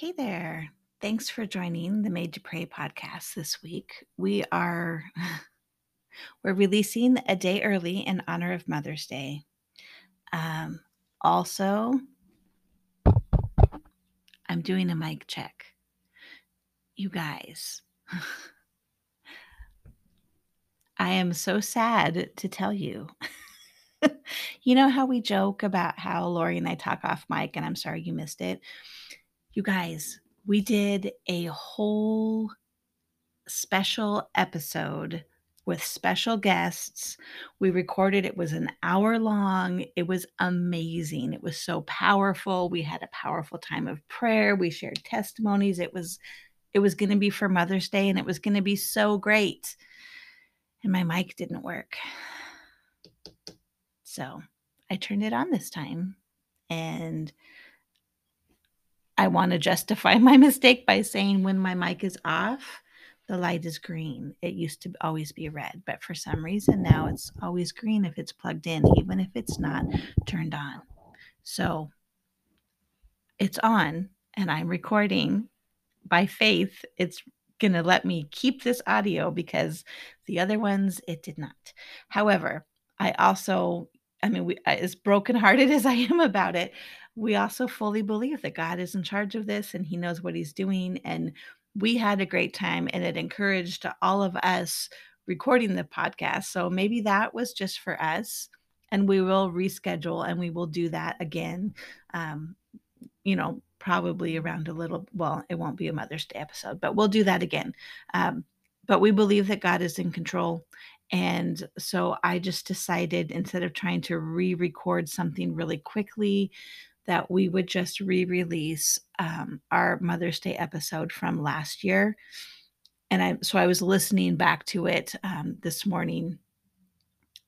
Hey there. Thanks for joining the Made to Pray podcast this week. We are we're releasing a day early in honor of Mother's Day. Um, also, I'm doing a mic check. You guys, I am so sad to tell you. you know how we joke about how Lori and I talk off mic, and I'm sorry you missed it. You guys, we did a whole special episode with special guests. We recorded it was an hour long. It was amazing. It was so powerful. We had a powerful time of prayer. We shared testimonies. It was it was going to be for Mother's Day and it was going to be so great. And my mic didn't work. So, I turned it on this time and I want to justify my mistake by saying when my mic is off, the light is green. It used to always be red, but for some reason now it's always green if it's plugged in, even if it's not turned on. So it's on and I'm recording by faith. It's going to let me keep this audio because the other ones it did not. However, I also, I mean, we, as brokenhearted as I am about it, we also fully believe that God is in charge of this and He knows what He's doing. And we had a great time and it encouraged all of us recording the podcast. So maybe that was just for us. And we will reschedule and we will do that again. Um, you know, probably around a little, well, it won't be a Mother's Day episode, but we'll do that again. Um, but we believe that God is in control. And so I just decided instead of trying to re record something really quickly, that we would just re release um, our Mother's Day episode from last year. And I, so I was listening back to it um, this morning.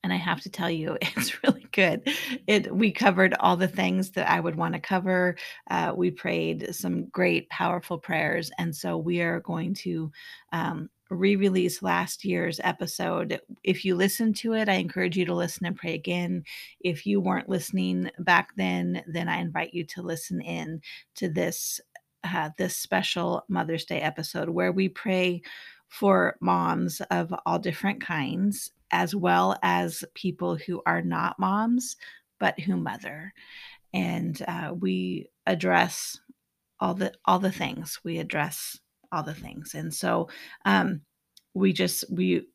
And I have to tell you, it's really good. It we covered all the things that I would want to cover. Uh, we prayed some great, powerful prayers, and so we are going to um, re release last year's episode. If you listen to it, I encourage you to listen and pray again. If you weren't listening back then, then I invite you to listen in to this. Uh, this special Mother's Day episode where we pray for moms of all different kinds, as well as people who are not moms, but who mother. And uh, we address all the all the things. We address all the things. And so um, we just we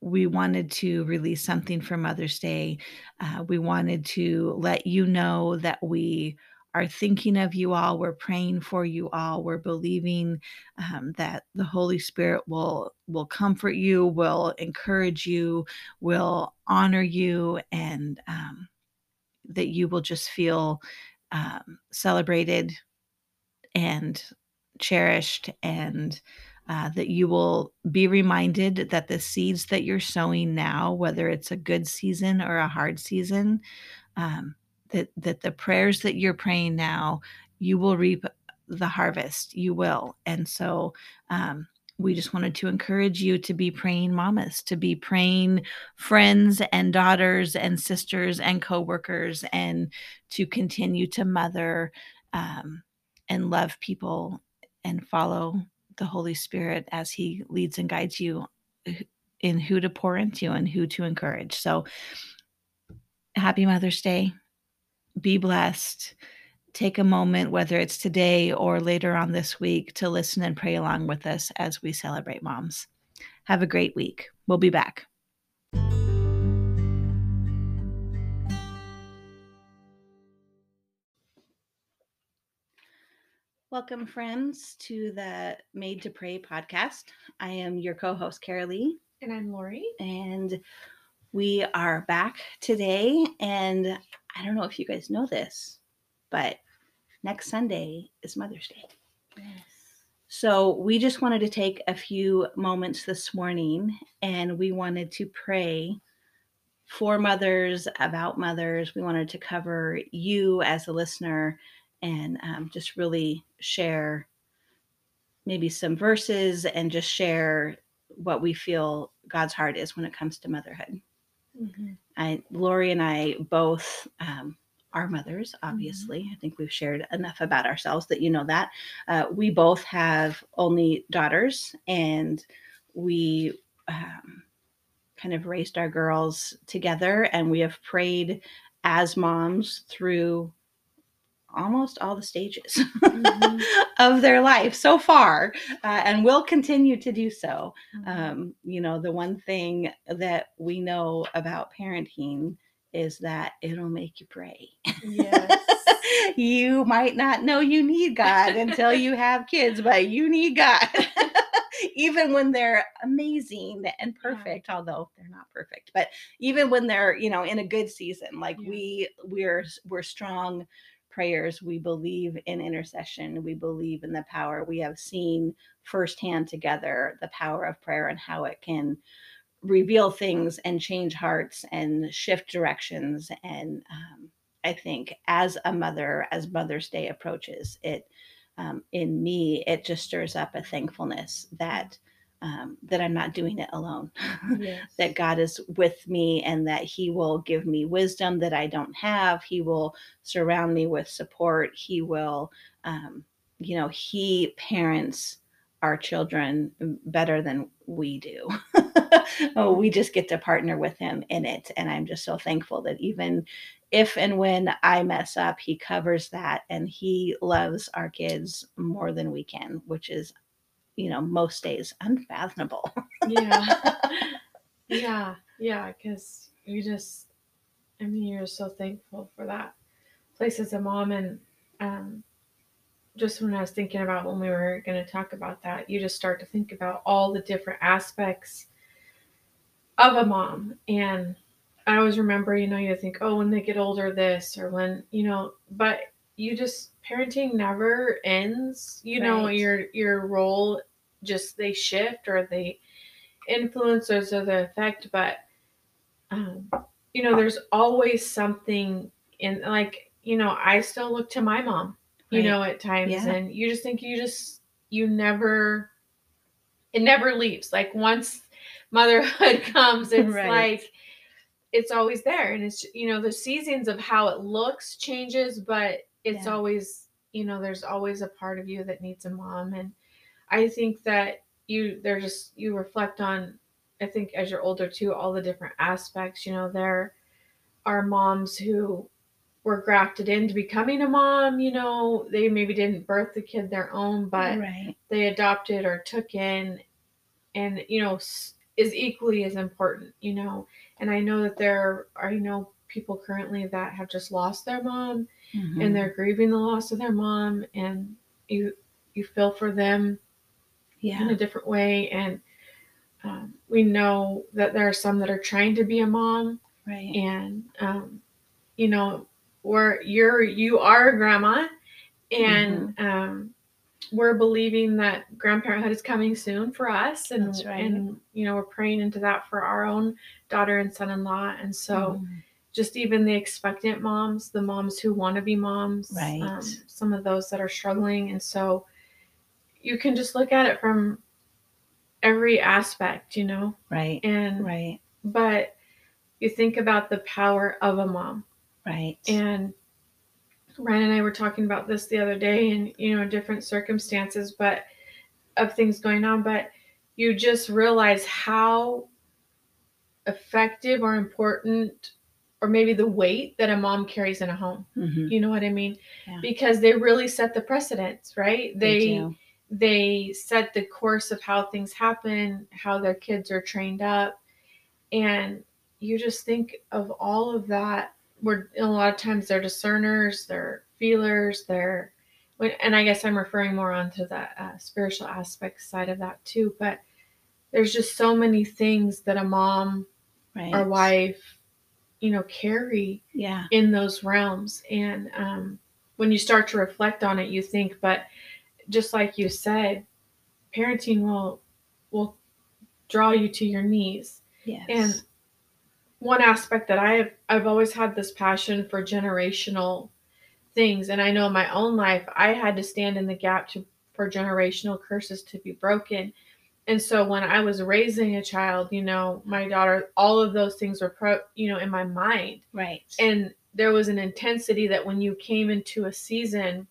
we wanted to release something for Mother's Day. Uh, we wanted to let you know that we are thinking of you all. We're praying for you all. We're believing um, that the Holy Spirit will will comfort you, will encourage you, will honor you, and um, that you will just feel um, celebrated and cherished and uh, that you will be reminded that the seeds that you're sowing now, whether it's a good season or a hard season, um, that that the prayers that you're praying now, you will reap the harvest. You will, and so um, we just wanted to encourage you to be praying mamas, to be praying friends and daughters and sisters and coworkers, and to continue to mother um, and love people and follow the Holy Spirit as He leads and guides you uh, in who to pour into and who to encourage. So, happy Mother's Day. Be blessed. Take a moment, whether it's today or later on this week, to listen and pray along with us as we celebrate moms. Have a great week. We'll be back. Welcome, friends, to the Made to Pray podcast. I am your co host, Karrilee. And I'm Lori. And we are back today. And I don't know if you guys know this, but next Sunday is Mother's Day. Yes. So we just wanted to take a few moments this morning and we wanted to pray for mothers, about mothers. We wanted to cover you as a listener and um, just really share maybe some verses and just share what we feel God's heart is when it comes to motherhood. Mm-hmm. I, Lori and I both um, our mothers, obviously. I think we've shared enough about ourselves that you know that. Uh, we both have only daughters, and we um, kind of raised our girls together, and we have prayed as moms through almost all the stages mm-hmm. of their life so far uh, and will continue to do so mm-hmm. um, you know the one thing that we know about parenting is that it'll make you pray yes. you might not know you need god until you have kids but you need god even when they're amazing and perfect yeah. although they're not perfect but even when they're you know in a good season like yeah. we we're we're strong prayers. We believe in intercession. We believe in the power. We have seen firsthand together the power of prayer and how it can reveal things and change hearts and shift directions. And um, I think as a mother, as Mother's Day approaches, it um, in me, it just stirs up a thankfulness that um, that I'm not doing it alone, yes. that God is with me and that He will give me wisdom that I don't have. He will surround me with support. He will, um, you know, He parents our children better than we do. oh, we just get to partner with Him in it. And I'm just so thankful that even if and when I mess up, He covers that and He loves our kids more than we can, which is you know, most days unfathomable. yeah. Yeah. Yeah. Because you just, I mean, you're so thankful for that place as a mom. And um, just when I was thinking about when we were going to talk about that, you just start to think about all the different aspects of a mom. And I always remember, you know, you think, oh, when they get older, this or when, you know, but you just parenting never ends. You right. know, your your role just they shift or they influence or the effect, but um, you know, there's always something in like, you know, I still look to my mom, you right. know, at times yeah. and you just think you just you never it never leaves. Like once motherhood comes, it's right. like it's always there and it's you know the seasons of how it looks changes but it's yeah. always you know there's always a part of you that needs a mom and I think that you they're just you reflect on I think as you're older too all the different aspects, you know, there are moms who were grafted into becoming a mom, you know, they maybe didn't birth the kid their own, but right. they adopted or took in and you know is equally as important, you know. And I know that there are you know people currently that have just lost their mom mm-hmm. and they're grieving the loss of their mom and you you feel for them yeah. in a different way. And um, we know that there are some that are trying to be a mom. Right. And, um, you know, where you're, you are a grandma and, mm-hmm. um, we're believing that grandparenthood is coming soon for us and right. and you know we're praying into that for our own daughter and son-in-law and so mm. Just even the expectant moms the moms who want to be moms right um, some of those that are struggling and so you can just look at it from every aspect, you know? Right. And right. But you think about the power of a mom. Right. And Ryan and I were talking about this the other day and, you know, different circumstances, but of things going on, but you just realize how effective or important or maybe the weight that a mom carries in a home. Mm-hmm. You know what I mean? Yeah. Because they really set the precedents, right? They, they they set the course of how things happen, how their kids are trained up. And you just think of all of that. We're a lot of times they're discerners, they're feelers, they're, and I guess I'm referring more onto the uh, spiritual aspect side of that too. But there's just so many things that a mom right. or wife, you know, carry yeah. in those realms. And um, when you start to reflect on it, you think, but just like you said, parenting will will draw you to your knees. Yes. And one aspect that I have I've always had this passion for generational things and I know in my own life I had to stand in the gap to for generational curses to be broken. And so when I was raising a child, you know, my daughter, all of those things were pro, you know, in my mind. Right. And there was an intensity that when you came into a season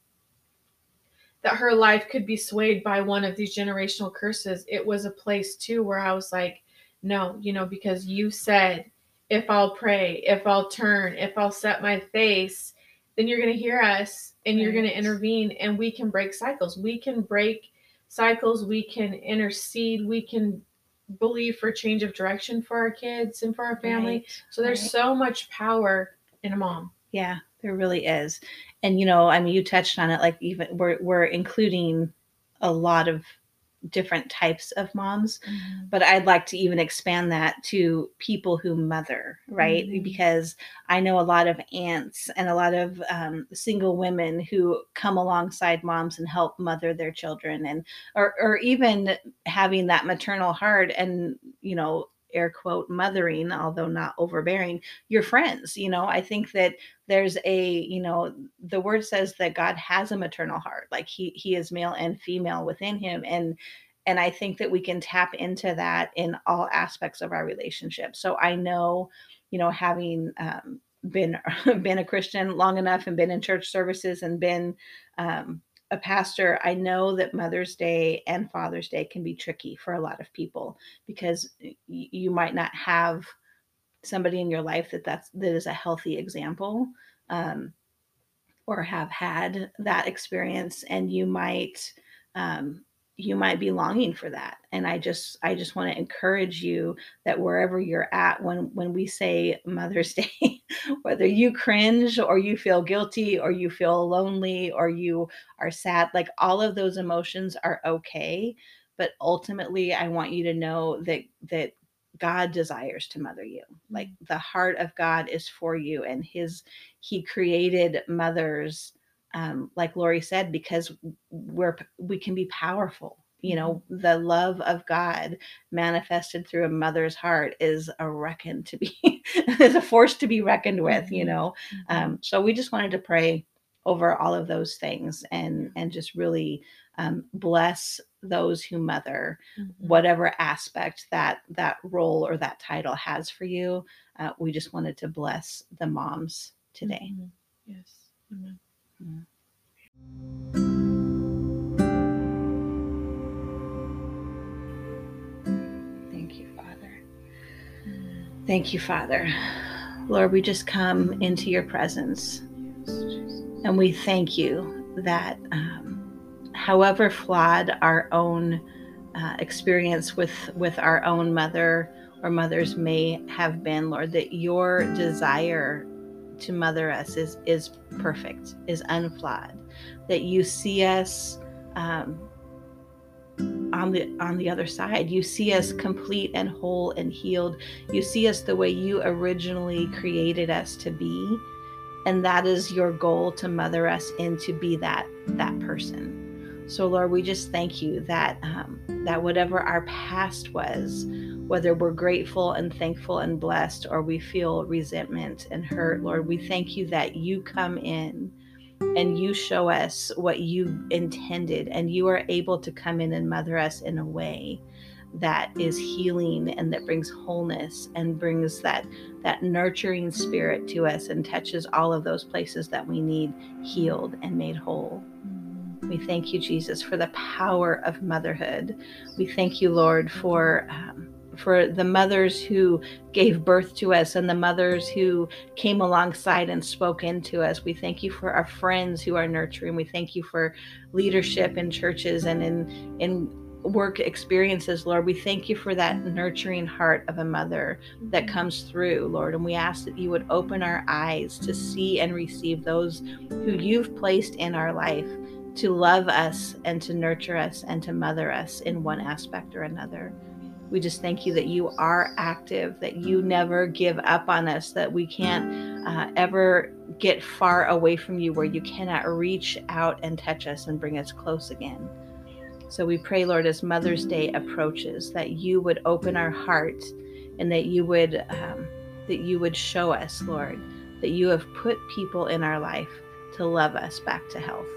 that her life could be swayed by one of these generational curses, it was a place too where I was like, no, you know, because you said, if I'll pray, if I'll turn, if I'll set my face, then you're going to hear us and you're going to intervene and we can break cycles. We can break cycles. We can intercede. We can believe for change of direction for our kids and for our family. Right. So there's right. so much power in a mom. Yeah, there really is. And you know, I mean, you touched on it. Like even we're we're including a lot of different types of moms mm-hmm. but i'd like to even expand that to people who mother right mm-hmm. because i know a lot of aunts and a lot of um, single women who come alongside moms and help mother their children and or, or even having that maternal heart and you know air quote mothering although not overbearing your friends you know? I think that there's a you know the word says that god has a maternal heart like he he is male and female within him and and i think that we can tap into that in all aspects of our relationship. So i know you know having um, been been a christian long enough and been in church services and been um, a pastor, I know that Mother's Day and Father's Day can be tricky for a lot of people because you might not have somebody in your life that that's that is a healthy example um, or have had that experience, and you might um, you might be longing for that. And i just i just want to encourage you that wherever you're at when when we say mother's day whether you cringe or you feel guilty or you feel lonely or you are sad like all of those emotions are okay. But ultimately i want you to know that that god desires to mother you. Like mm. the heart of god is for you and his he created mothers um, like Lori said, because we're we can be powerful. You know, mm-hmm. the love of God manifested through a mother's heart is a reckon to be is a force to be reckoned with. You mm-hmm. know, mm-hmm. um, so we just wanted to pray over all of those things and and just really um, bless those who mother mm-hmm. whatever aspect that that role or that title has for you uh, we just wanted to bless the moms today mm-hmm. yes Amen. Mm. Thank you, Father. Thank you, Father. Lord, we just come into your presence and we thank you that um, however flawed our own uh, experience with, with our own mother or mothers may have been, Lord, that your desire to mother us is is perfect, is unflawed. That you see us um, on the on the other side. You see us complete and whole and healed. You see us the way you originally created us to be, and that is your goal to mother us and into be that that person. So Lord, we just thank you that um, that whatever our past was, whether we're grateful and thankful and blessed or we feel resentment and hurt, Lord, we thank you that you come in and you show us what you intended and you are able to come in and mother us in a way that is healing and that brings wholeness and brings that that nurturing spirit to us and touches all of those places that we need healed and made whole. We thank you, Jesus, for the power of motherhood. We thank you, Lord, for um, for the mothers who gave birth to us and the mothers who came alongside and spoke into us. We thank you for our friends who are nurturing. We thank you for leadership in churches and in in work experiences, Lord. We thank you for that nurturing heart of a mother that mm-hmm. comes through, Lord. And we ask that you would open our eyes to see and receive those who you've placed in our life to love us and to nurture us and to mother us in one aspect or another. We just thank you that you are active, that you never give up on us, that we can't uh, ever get far away from you where you cannot reach out and touch us and bring us close again. So we pray, Lord, as Mother's Day approaches, that you would open our heart and that you would um, that you would show us, Lord, that you have put people in our life to love us back to health.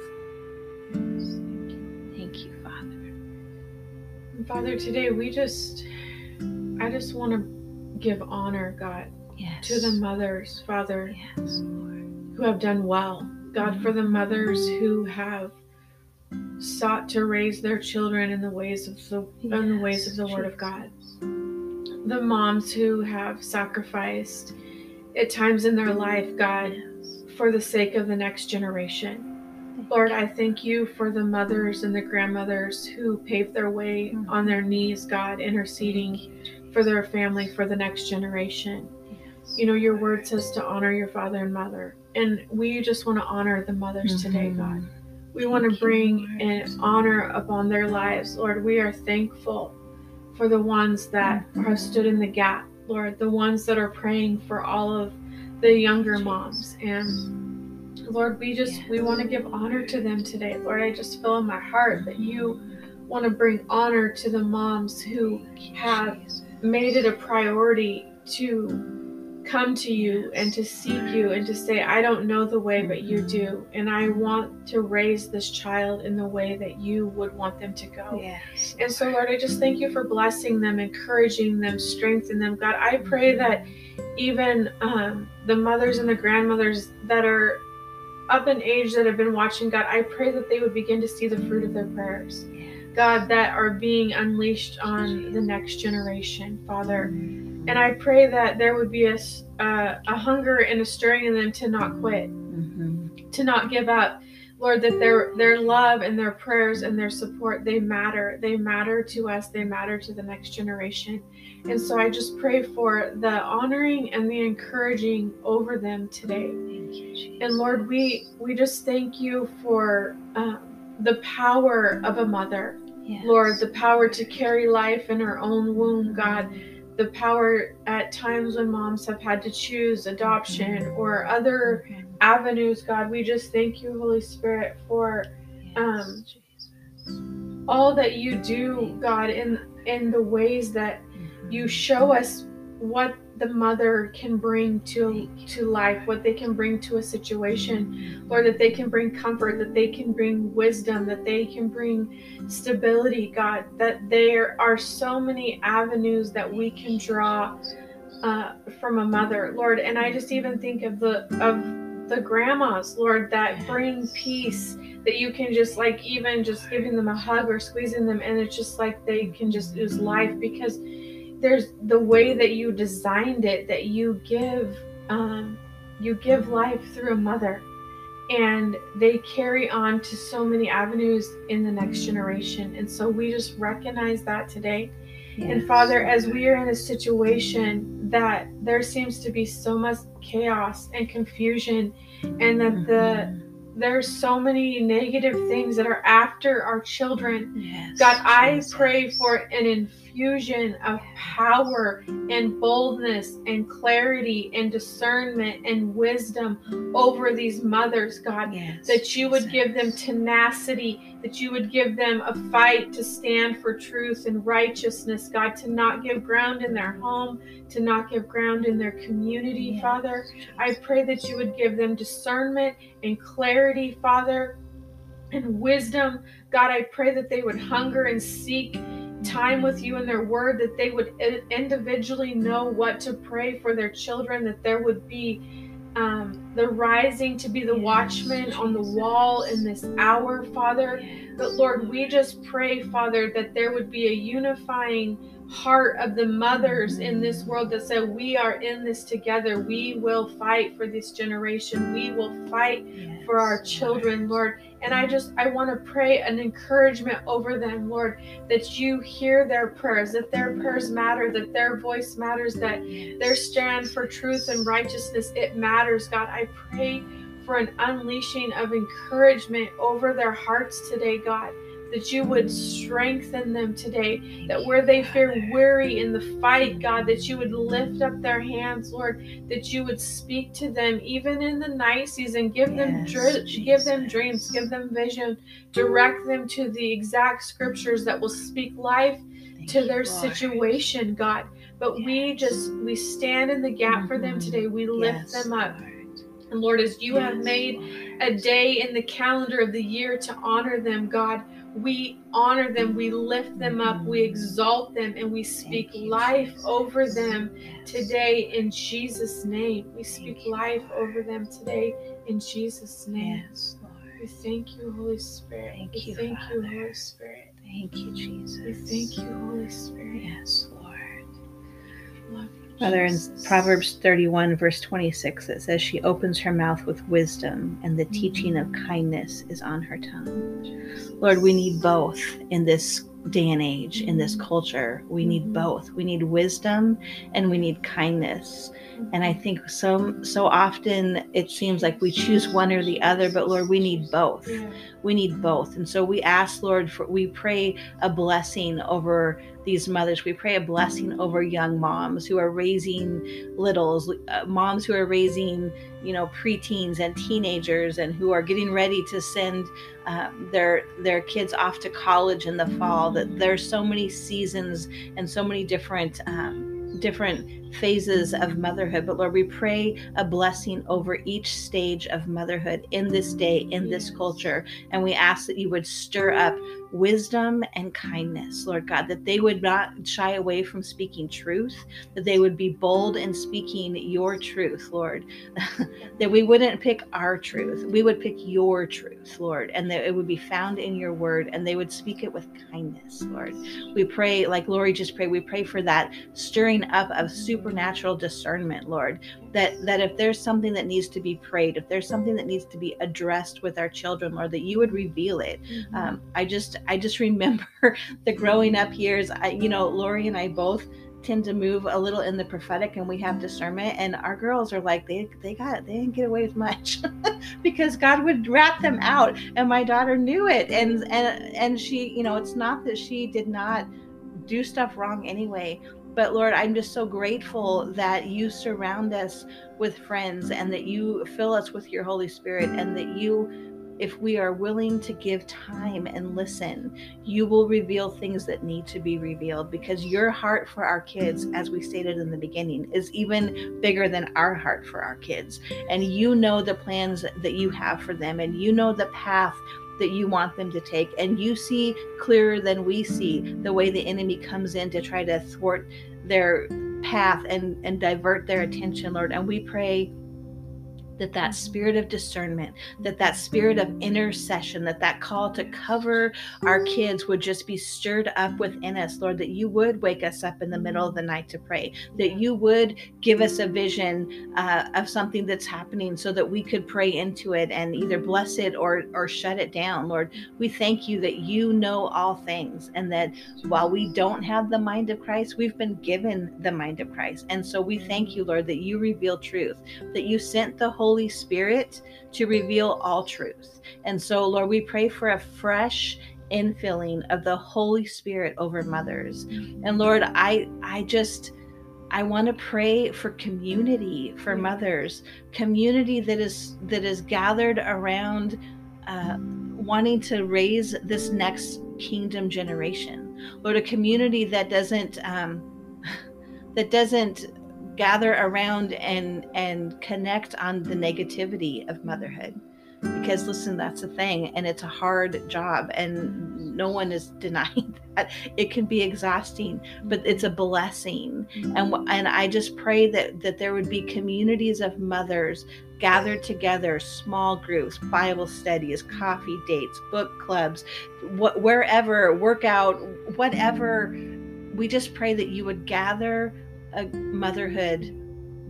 Father, today we just, I just want to give honor, God, yes. to the mothers, Father. Yes, who have done well. God, for the mothers who have sought to raise their children in the ways of the yes, in the ways of the Word of God. The moms who have sacrificed at times in their life, God, for the sake of the next generation. Lord, I thank you for the mothers and the grandmothers who paved their way mm-hmm. on their knees, God, interceding for their family, for the next generation. You know, your word says to honor your father and mother. And we just want to honor the mothers mm-hmm. today, God. We want to bring an honor upon their lives. Lord, we are thankful for the ones that mm-hmm. have stood in the gap, Lord, the ones that are praying for all of the younger moms. And Lord, we just, we want to give honor to them today. Lord, I just feel in my heart that you want to bring honor to the moms who have made it a priority to come to you and to seek you and to say, I don't know the way, but you do. And I want to raise this child in the way that you would want them to go. Yes. And so, Lord, I just thank you for blessing them, encouraging them, strengthening them. God, I pray that even um, the mothers and the grandmothers that are up in age that have been watching, God, I pray that they would begin to see the fruit of their prayers. God, that are being unleashed on the next generation, Father. And I pray that there would be a, uh, a hunger and a stirring in them to not quit, mm-hmm. to not give up. Lord, that their their love and their prayers and their support they matter. They matter to us. They matter to the next generation. And so I just pray for the honoring and the encouraging over them today. You, and Lord, we we just thank you for um, the power of a mother. Yes. Lord, the power to carry life in her own womb, God the power at times when moms have had to choose adoption mm-hmm. or other avenues god. We just thank you holy spirit for um, all that you do god in in the ways that you show us what the mother can bring to to life what they can bring to a situation. Lord that they can bring comfort that they can bring wisdom that they can bring stability god. That there are so many avenues that we can draw uh, from a mother. Lord and i just even think of the of the grandmas lord that bring peace that you can just like even just giving them a hug or squeezing them and it's just like they can just mm-hmm. use life because there's the way that you designed it that you give um, you give mm-hmm. life through a mother and they carry on to so many avenues in the next mm-hmm. generation and so we just recognize that today. yes. And father as we are in a situation that there seems to be so much chaos and confusion and that the mm-hmm. there's so many negative things that are after our children yes, god i pray for an infusion of power and boldness and clarity and discernment and wisdom over these mothers, God. That you would give them tenacity, that you would give them a fight to stand for truth and righteousness, God, to not give ground in their home, to not give ground in their community, yes, Father. I pray that you would give them discernment and clarity, Father and wisdom. God, I pray that they would hunger and seek time with you in their word, that they would individually know what to pray for their children, that there would be um, the rising to be the watchman on the wall in this hour, Father. But Lord, we just pray, Father, that there would be a unifying heart of the mothers in this world that said, We are in this together. We will fight for this generation. We will fight yes, for our children, Lord. And I just, I want to pray an encouragement over them, Lord, that you hear their prayers, that their prayers matter, that their voice matters, that their stand for truth and righteousness, it matters, God. I pray for an unleashing of encouragement over their hearts today, God that you would strengthen them today, that where they feel weary in the fight, God, that you would lift up their hands, Lord, that you would speak to them even in the night season, give yes, them dr- give them dreams, give them vision, direct them to the exact scriptures that will speak life Thank to their situation, God. But yes. we just we stand in the gap mm-hmm. for them mm-hmm. today. We lift yes, them up. Lord. And Lord, as you have made a day in the calendar of the year to honor them, God, we honor them, we lift them up, we exalt them, and we speak life over them today in Jesus' name. We speak life over them today in Jesus' name. Yes, Lord. We thank you, Holy Spirit. Thank we you, thank you, Holy Spirit. Thank you, Jesus. We thank you, Holy Spirit. Yes, Lord. Love you, Father, in Proverbs 31, verse 26, it says, She opens her mouth with wisdom, and the teaching of kindness is on her tongue. Lord, we need both in this day and age, in this mm-hmm. culture. We need mm-hmm. both. We need wisdom and we need kindness. And I think so so often it seems like we choose one or the other, but Lord, we need both. We need both. And so we ask, Lord, for we pray a blessing over these mothers. We pray a blessing mm-hmm. over young moms who are raising littles, uh, moms who are raising, you know, preteens and teenagers, and who are getting ready to send um, their their kids off to college in the fall. That there's so many seasons and so many different. Um, different phases of motherhood but lord we pray a blessing over each stage of motherhood in this day in this culture and we ask that you would stir up wisdom and kindness, Lord God, that they would not shy away from speaking truth, that they would be bold in speaking your truth, Lord, that we wouldn't pick our truth, we would pick your truth, Lord, and that it would be found in your word and they would speak it with kindness, Lord. We pray, like Lori just prayed, we pray for that stirring up of supernatural discernment, Lord, that that if there's something that needs to be prayed, if there's something that needs to be addressed with our children, Lord, that you would reveal it. Mhm. Um, I just I just remember the growing up years. I, you know, Lori and I both tend to move a little in the prophetic, and we have discernment. And our girls are like they they got they didn't get away with much because God would rat them out, and my daughter knew it. And and and she, you know, it's not that she did not do stuff wrong anyway. But Lord, I'm just so grateful that you surround us with friends and that you fill us with your Holy Spirit and that you if we are willing to give time and listen, you will reveal things that need to be revealed because your heart for our kids, as we stated in the beginning, is even bigger than our heart for our kids. And you know the plans that you have for them, and you know the path that you want them to take. And you see clearer than we see the way the enemy comes in to try to thwart their path and, and divert their attention, Lord. And we pray that that spirit of discernment that that spirit of intercession that that call to cover our kids would just be stirred up within us lord that you would wake us up in the middle of the night to pray that you would give us a vision uh, of something that's happening so that we could pray into it and either bless it or or shut it down. Lord we thank you that you know all things and that while we don't have the mind of christ we've been given the mind of christ. And so we thank you lord that you reveal truth that you sent the Holy Spirit to reveal all truth. And so, Lord, we pray for a fresh infilling of the Holy Spirit over mothers. And Lord, I I just I want to pray for community for mothers, community that is that is gathered around uh, wanting to raise this next kingdom generation. Lord, a community that doesn't um, that doesn't gather around and and connect on the negativity of motherhood. Because listen that's a thing and it's a hard job and no one is denying that. It can be exhausting but it's a blessing. And and I just pray that that there would be communities of mothers gathered together small groups bible studies coffee dates book clubs wh- wherever workout whatever. We just pray that you would gather a motherhood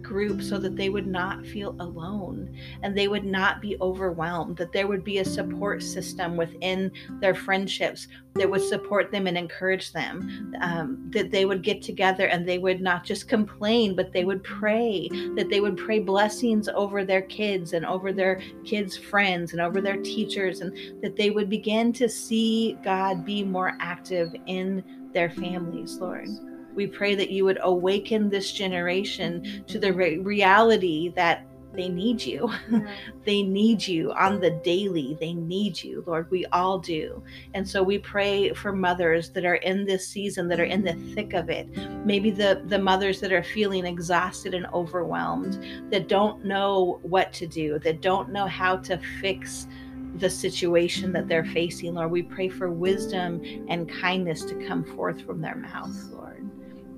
group so that they would not feel alone and they would not be overwhelmed that there would be a support system within their friendships that would support them and encourage them um, that they would get together and they would not just complain but they would pray that they would pray blessings over their kids and over their kids friends and over their teachers and that they would begin to see god be more active in their families lord we pray that you would awaken this generation to the re- reality that they need you. They need you on the daily. They need you, Lord. We all do. And so we pray for mothers that are in this season, that are in the thick of it. Maybe the, the mothers that are feeling exhausted and overwhelmed, that don't know what to do, that don't know how to fix the situation that they're facing, Lord. We pray for wisdom and kindness to come forth from their mouth, Lord,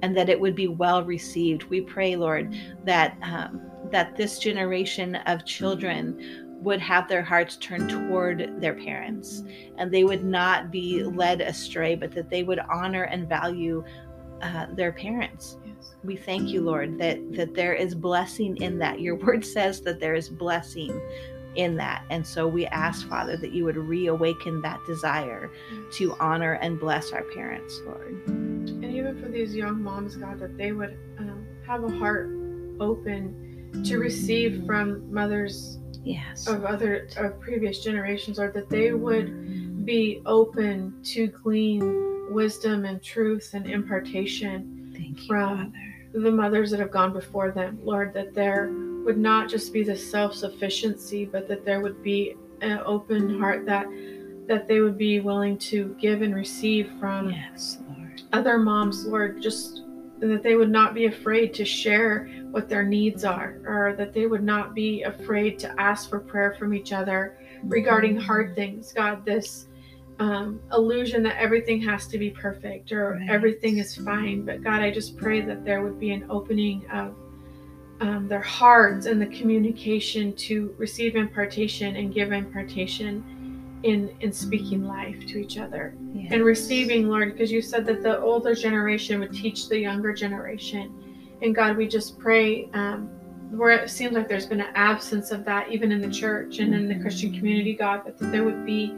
and that it would be well received. We pray, Lord, that um, that this generation of children would have their hearts turned toward their parents and they would not be led astray, but that they would honor and value uh, their parents. Yes. We thank you, Lord, that that there is blessing in that. Your word says that there is blessing in that. And so we ask, Father, that you would reawaken that desire to honor and bless our parents, Lord. Even for these young moms, God, that they would um, have a heart open to receive from mothers Yes. of other of previous generations, or that they would be open to glean wisdom and truth and impartation you, from Father. the mothers that have gone before them, Lord, that there would not just be the self sufficiency, but that there would be an open heart that that they would be willing to give and receive from Yes. Other moms, Lord, just that they would not be afraid to share what their needs are, or that they would not be afraid to ask for prayer from each other regarding hard things. God, this um, illusion that everything has to be perfect or Right. everything is fine. But God, I just pray that there would be an opening of um, their hearts and the communication to receive impartation and give impartation in in speaking life to each other Yes. and receiving, Lord, because you said that the older generation would teach the younger generation. And God, we just pray um, where it seems like there's been an absence of that, even in the church and in the Christian community, God, that there would be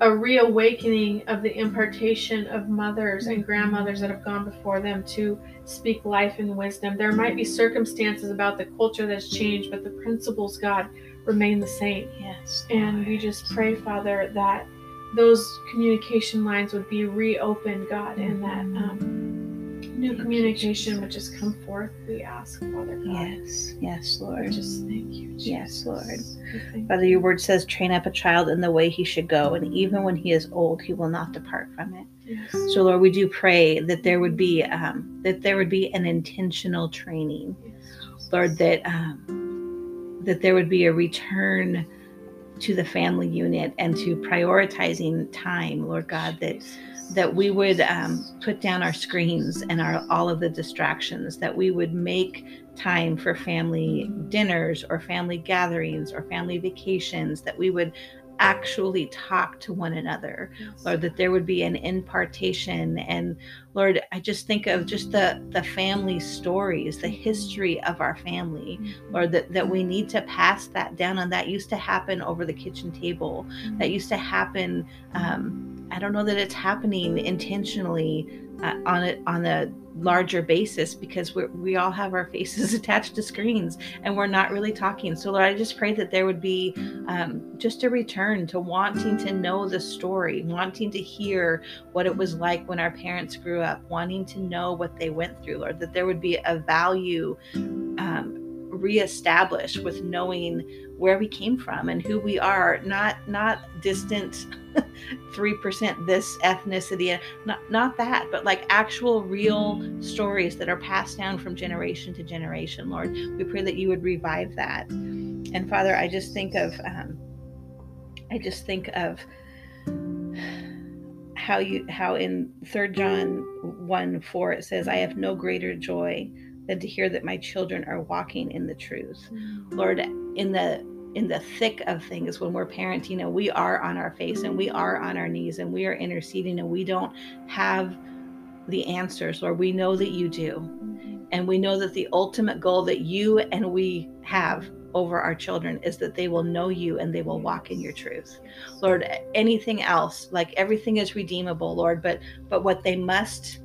a reawakening of the impartation of mothers and grandmothers that have gone before them to speak life and wisdom. There might be circumstances about the culture that's changed, but the principles, God, remain the same. Yes. And we just pray, Father, that those communication lines would be reopened, God, and that um, new Thank you, communication would just come forth. We ask, Father God. Yes. Yes, We Lord. just thank you. Jesus. Yes, Lord. Father, your word says, train up a child in the way he should go, and even when he is old, he will not depart from it. Yes. So, Lord, we do pray that there would be um, that there would be an intentional training, Yes, Lord, that um, that there would be a return to the family unit and to prioritizing time, Lord God, that that we would um, put down our screens and our all of the distractions that we would make time for family dinners or family gatherings or family vacations that we would actually talk to one another Yes. lord that there would be an impartation. And lord i just think of just the the family stories the history of our family lord that, that we need to pass that down. And that used to happen over the kitchen table. That used to happen um, i don't know that it's happening intentionally uh, on a on a larger basis because we we all have our faces attached to screens and we're not really talking. So lord i just pray that there would be um, just a return to wanting to know the story wanting to hear what it was like when our parents grew up wanting to know what they went through lord that there would be a value um, reestablished with knowing where we came from and who we are not not distant 3% this ethnicity not not that but like actual real stories that are passed down from generation to generation lord. We pray that you would revive that. And father i just think of um, i just think of how you how in third john 1 4 it says i have no greater joy than to hear that my children are walking in the truth. Lord in the in the thick of things when we're parenting and we are on our face and we are on our knees and we are interceding and we don't have the answers lord. We know that you do. And we know that the ultimate goal that you and we have over our children is that they will know you and they will walk in your truth. Lord anything else like everything is redeemable lord but but what they must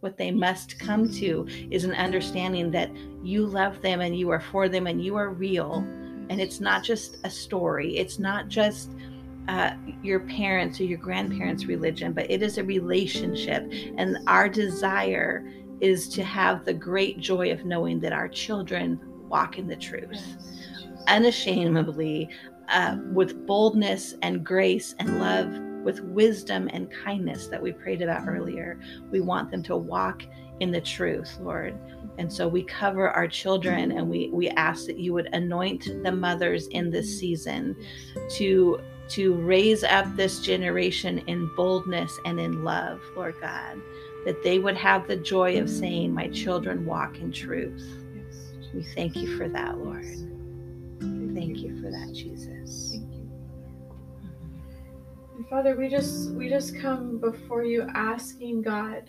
what they must come to is an understanding that you love them and you are for them and you are real and it's not just a story it's not just uh, your parents or your grandparents religion but it is a relationship and our desire is to have the great joy of knowing that our children walk in the truth unashamedly, uh, with boldness and grace and love, with wisdom and kindness that we prayed about earlier. We want them to walk in the truth, Lord. And so we cover our children and we, we ask that you would anoint the mothers in this season to to raise up this generation in boldness and in love, Lord God, that they would have the joy of saying, My children walk in truth. We thank you for that, Lord. Thank you for that, Jesus. Thank you. And Father, we just we just come before you asking God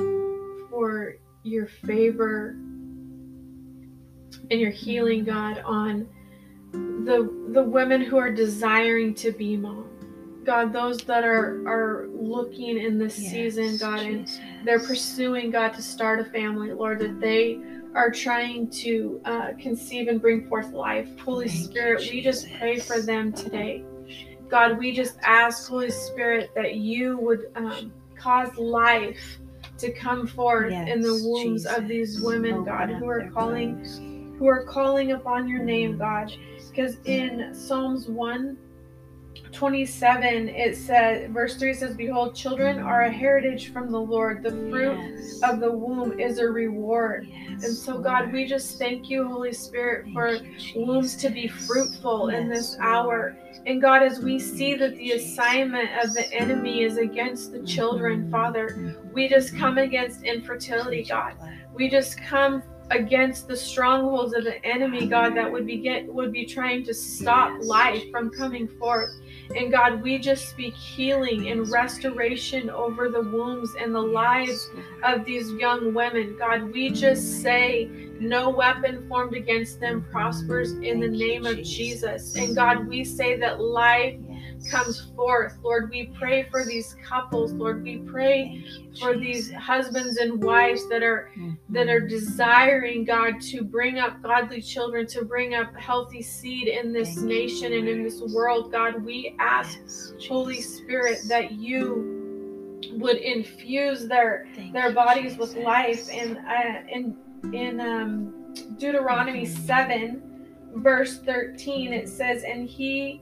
for your favor and your healing, God, on the the women who are desiring to be mom. God, those that are are looking in this yes, season, God, Jesus. and they're pursuing God to start a family, Lord, that they are trying to uh, conceive and bring forth life. Holy Thank Spirit, you, we just pray for them today. God, we just ask, Holy Spirit, that you would um, cause life to come forth yes, in the wombs Jesus. of these women, Open God, who are calling, who are calling upon your name, mm. God. Because in Psalms 1 27 it says verse 3 says behold children are a mm. heritage from the lord. The fruit yes. of the womb is a reward. Yes, and so god we just thank you holy spirit thank for you, wombs to be fruitful yes, in this hour and god as we see that the assignment of the enemy is against the children father we just come against infertility god. we just come against the strongholds of the enemy, God, that would be get, would be trying to stop life from coming forth. And God, we just speak healing and restoration over the wombs and the lives of these young women. God, we just say, no weapon formed against them prospers in the name of Jesus. And God, we say that life comes forth. Lord, we pray for these couples. Lord, we pray for these husbands and wives that are that are desiring God to bring up godly children, to bring up healthy seed in this nation and in this world. God, we ask Holy Spirit that you would infuse their their bodies with life and uh, in in um, Deuteronomy 7 verse 13 it says and he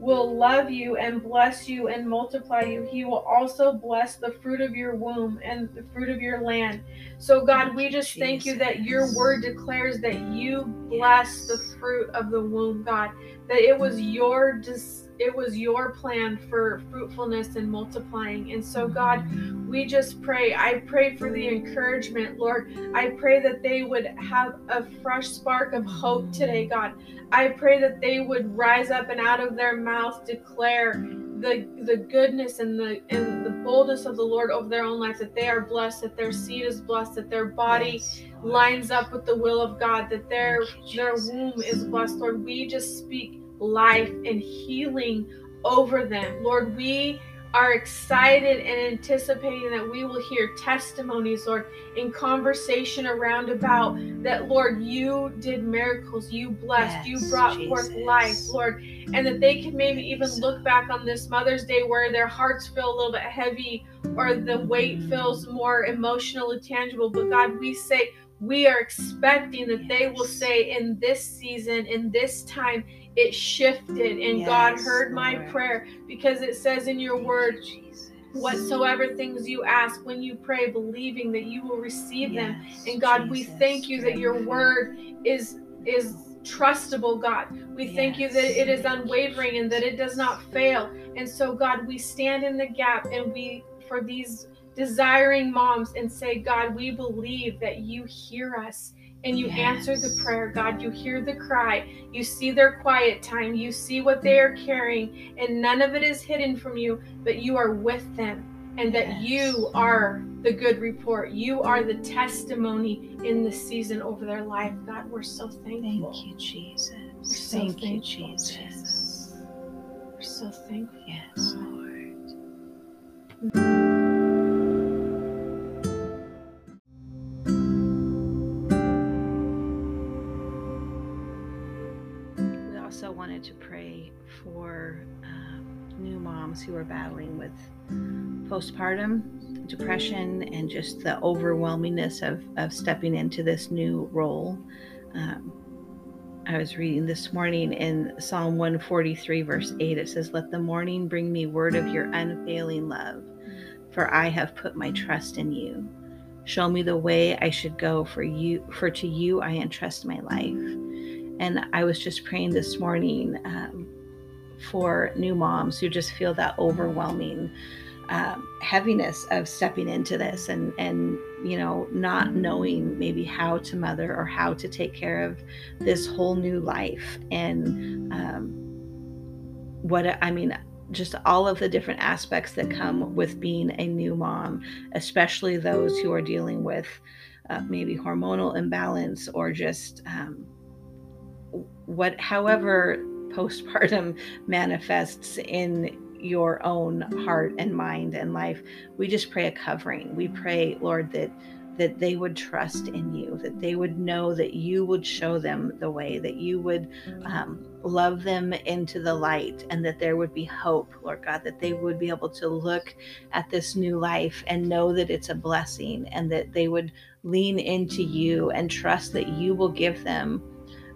will love you and bless you and multiply you. He will also bless the fruit of your womb and the fruit of your land. So, God, we just thank you that your word declares that you bless the fruit of the womb, God, that it was your dis- it was your plan for fruitfulness and multiplying. And so, God, we just pray. I pray for the encouragement, Lord. I pray that they would have a fresh spark of hope today, God. I pray that they would rise up and out of their mouth declare the the goodness and the and the boldness of the Lord over their own life, that they are blessed, that their seed is blessed, that their body lines up with the will of God, that their their womb is blessed. Lord, we just speak life and healing over them. Lord, we are excited and anticipating that we will hear testimonies, Lord, in conversation around about that, Lord, you did miracles, you blessed, yes, you brought Jesus. forth life, Lord, and that they can maybe even look back on this Mother's Day where their hearts feel a little bit heavy or the weight feels more emotional and tangible. But God, we say, we are expecting that they will say in this season, in this time, it shifted and yes, God heard my Lord. prayer because it says in your word, whatsoever things you ask when you pray, believing that you will receive yes, them. And God, Jesus, we thank you that your word is is trustable, God. We yes. thank you that it is unwavering and that it does not fail. And so, God, we stand in the gap and we for these desiring moms and say, God, we believe that you hear us and you yes. answer the prayer, God. You hear the cry. You see their quiet time. You see what they are carrying, and none of it is hidden from you, but you are with them, and that yes. you are the good report. You are the testimony in the season over their life. God, we're so thankful. Thank you, Jesus. So Thank thankful, you, Jesus. Jesus. We're so thankful. Yes, Lord. Wanted to pray for uh, new moms who are battling with postpartum depression and just the overwhelmingness of, of stepping into this new role. Um, I was reading this morning in Psalm 143, verse 8. It says, Let the morning bring me word of your unfailing love, for I have put my trust in you. Show me the way I should go for you, for to you I entrust my life. And I was just praying this morning um, for new moms who just feel that overwhelming um, heaviness of stepping into this and and you know not knowing maybe how to mother or how to take care of this whole new life. And um, what I mean just all of the different aspects that come with being a new mom, especially those who are dealing with uh, maybe hormonal imbalance or just um, what, however, postpartum manifests in your own heart and mind and life. We just pray a covering. We pray, Lord, that that they would trust in you, that they would know that you would show them the way, that you would um, love them into the light, and that there would be hope, Lord God, that they would be able to look at this new life and know that it's a blessing, and that they would lean into you and trust that you will give them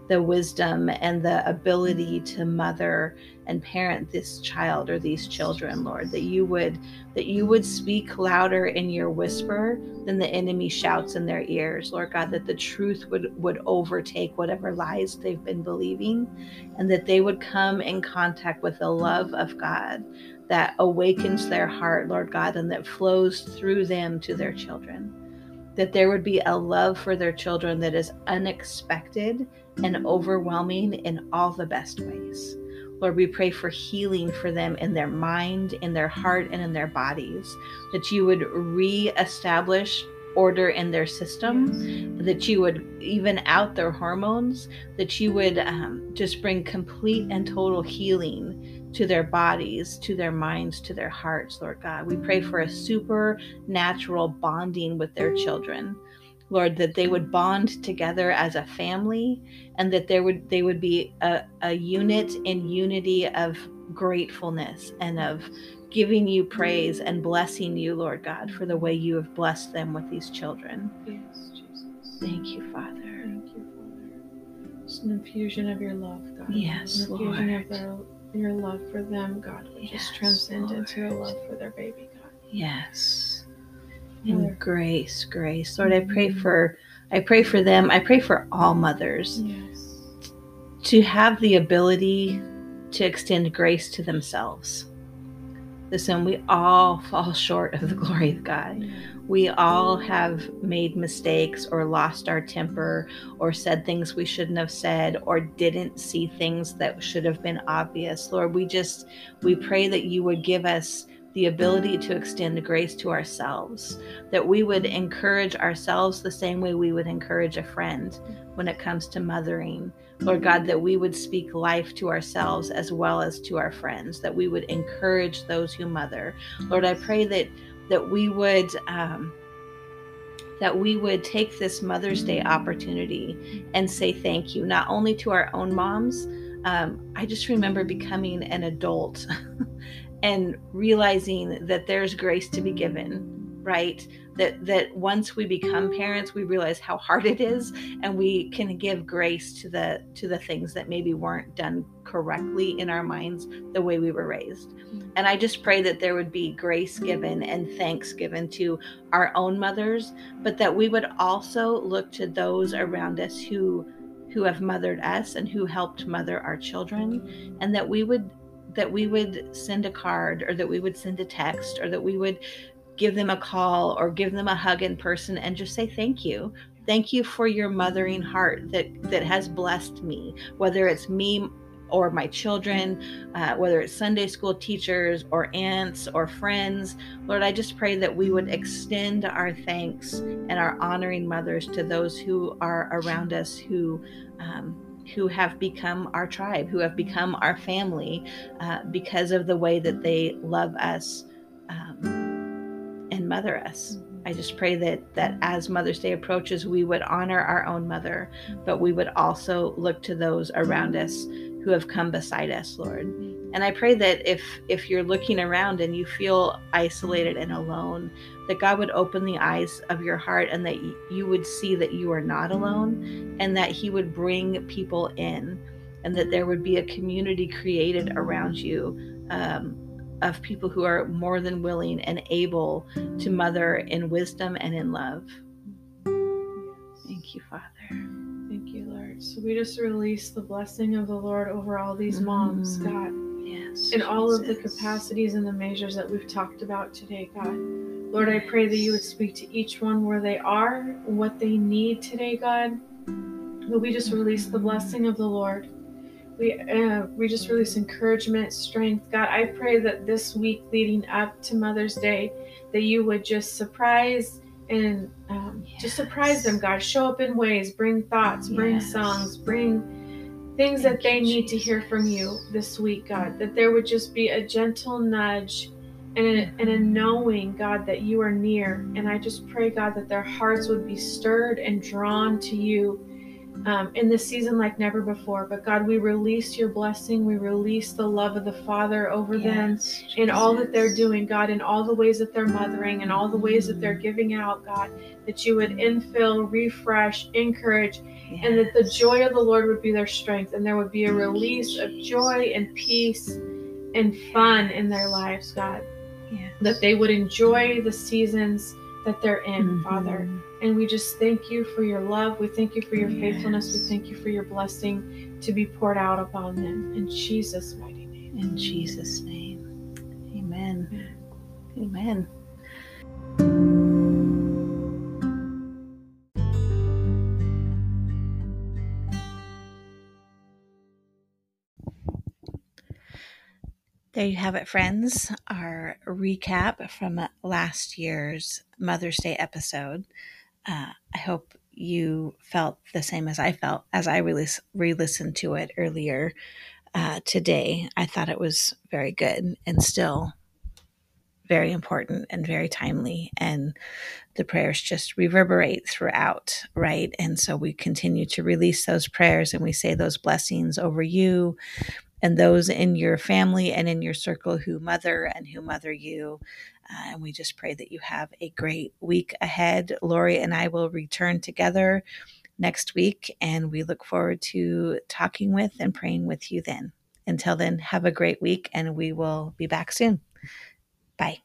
the wisdom and the ability mm. to mother and parent this child or these children lord that you would that you would speak louder in your whisper than the enemy shouts in their ears lord god that the truth would would overtake whatever lies they've been believing and that they would come in contact with the love of god that awakens their heart lord god and that flows through them to their children. That there would be a love for their children that is unexpected and overwhelming in all the best ways. Lord, we pray for healing for them in their mind, in their heart, and in their bodies, that you would re-establish order in their system, that you would even out their hormones, that you would um, just bring complete and total healing to their bodies, to their minds, to their hearts, Lord God. We pray for a supernatural bonding with their children. Lord, that they would bond together as a family and that there would they would be a, a unit in unity of gratefulness and of giving you praise and blessing you, Lord God, for the way you have blessed them with these children. Yes, Jesus. Thank you, Father. Thank you, Father. It's an infusion of your love, God. Yes, an infusion Lord. of their, your love for them, God, would Yes, just transcend into Lord. love for their baby, God. Yes. Mm. And grace, grace. Lord, I pray mm. for I pray for them. I pray for all mothers Yes. to have the ability to extend grace to themselves. Listen, we all fall short of the glory of God. Yeah. We all have made mistakes or lost our temper or said things we shouldn't have said or didn't see things that should have been obvious. Lord, we just we pray that you would give us the ability to extend grace to ourselves, that we would encourage ourselves the same way we would encourage a friend when it comes to mothering. Lord God, that we would speak life to ourselves as well as to our friends, that we would encourage those who mother. Lord, I pray that that we would um, that we would take this Mother's Day opportunity and say thank you, not only to our own moms. Um, I just remember becoming an adult and realizing that there's grace to be given, right? That that once we become parents, we realize how hard it is, and we can give grace to the to the things that maybe weren't done correctly in our minds the way we were raised. Mm-hmm. And I just pray that there would be grace given and thanks given to our own mothers, but that we would also look to those around us who who have mothered us and who helped mother our children, and that we would that we would send a card or that we would send a text or that we would give them a call or give them a hug in person and just say thank you. Thank you for your mothering heart that that has blessed me whether it's me or my children uh, whether it's sunday school teachers or aunts or friends. Lord i just pray that we would extend our thanks and our honoring mothers to those who are around us who um, who have become our tribe, who have become our family uh, because of the way that they love us um, and mother us. I just pray that that as Mother's Day approaches, we would honor our own mother, but we would also look to those around us who have come beside us, Lord, And I pray that if if you're looking around and you feel isolated and alone, that God would open the eyes of your heart and that you would see that you are not alone and that he would bring people in and that there would be a community created around you um, of people who are more than willing and able to mother in wisdom and in love. Thank you, Father. Thank. So we just release the blessing of the Lord over all these moms, mm-hmm. God. Yes. In all of the capacities and the measures that we've talked about today, God. Lord, I pray that you would speak to each one where they are, what they need today, God. That we just release the blessing of the Lord we uh, we just release encouragement, strength. God, I pray that this week leading up to Mother's Day, that you would just surprise and um, yes. just surprise them. God, show up in ways, bring thoughts, yes. bring songs, bring things Thank that they you, need Jesus. to hear from you this week. God, that there would just be a gentle nudge. And a, and a knowing, God, that you are near. And I just pray, God, that their hearts would be stirred and drawn to you um, in this season like never before. But God, we release your blessing. We release the love of the Father over yes, them Jesus. in all that they're doing, God, in all the ways that they're mothering and all the ways that they're giving out, God, that you would infill, refresh, encourage, yes. and that the joy of the Lord would be their strength and there would be a release of joy and peace and fun in their lives, God. Yes. That they would enjoy the seasons that they're in, mm-hmm. Father. And we just thank you for your love. We thank you for your yes. faithfulness. We thank you for your blessing to be poured out upon them. In Jesus' mighty name. In Jesus' name. Amen. Amen. There you have it, friends. Our recap from last year's Mother's Day episode. Uh, I hope you felt the same as I felt as I re listened to it earlier uh, today. I thought it was very good and still very important and very timely. And the prayers just reverberate throughout, right? And so we continue to release those prayers and we say those blessings over you and those in your family and in your circle who mother and who mother you. Uh, and we just pray that you have a great week ahead. Lori and I will return together next week, and we look forward to talking with and praying with you then. Until then, have a great week, and we will be back soon. Bye.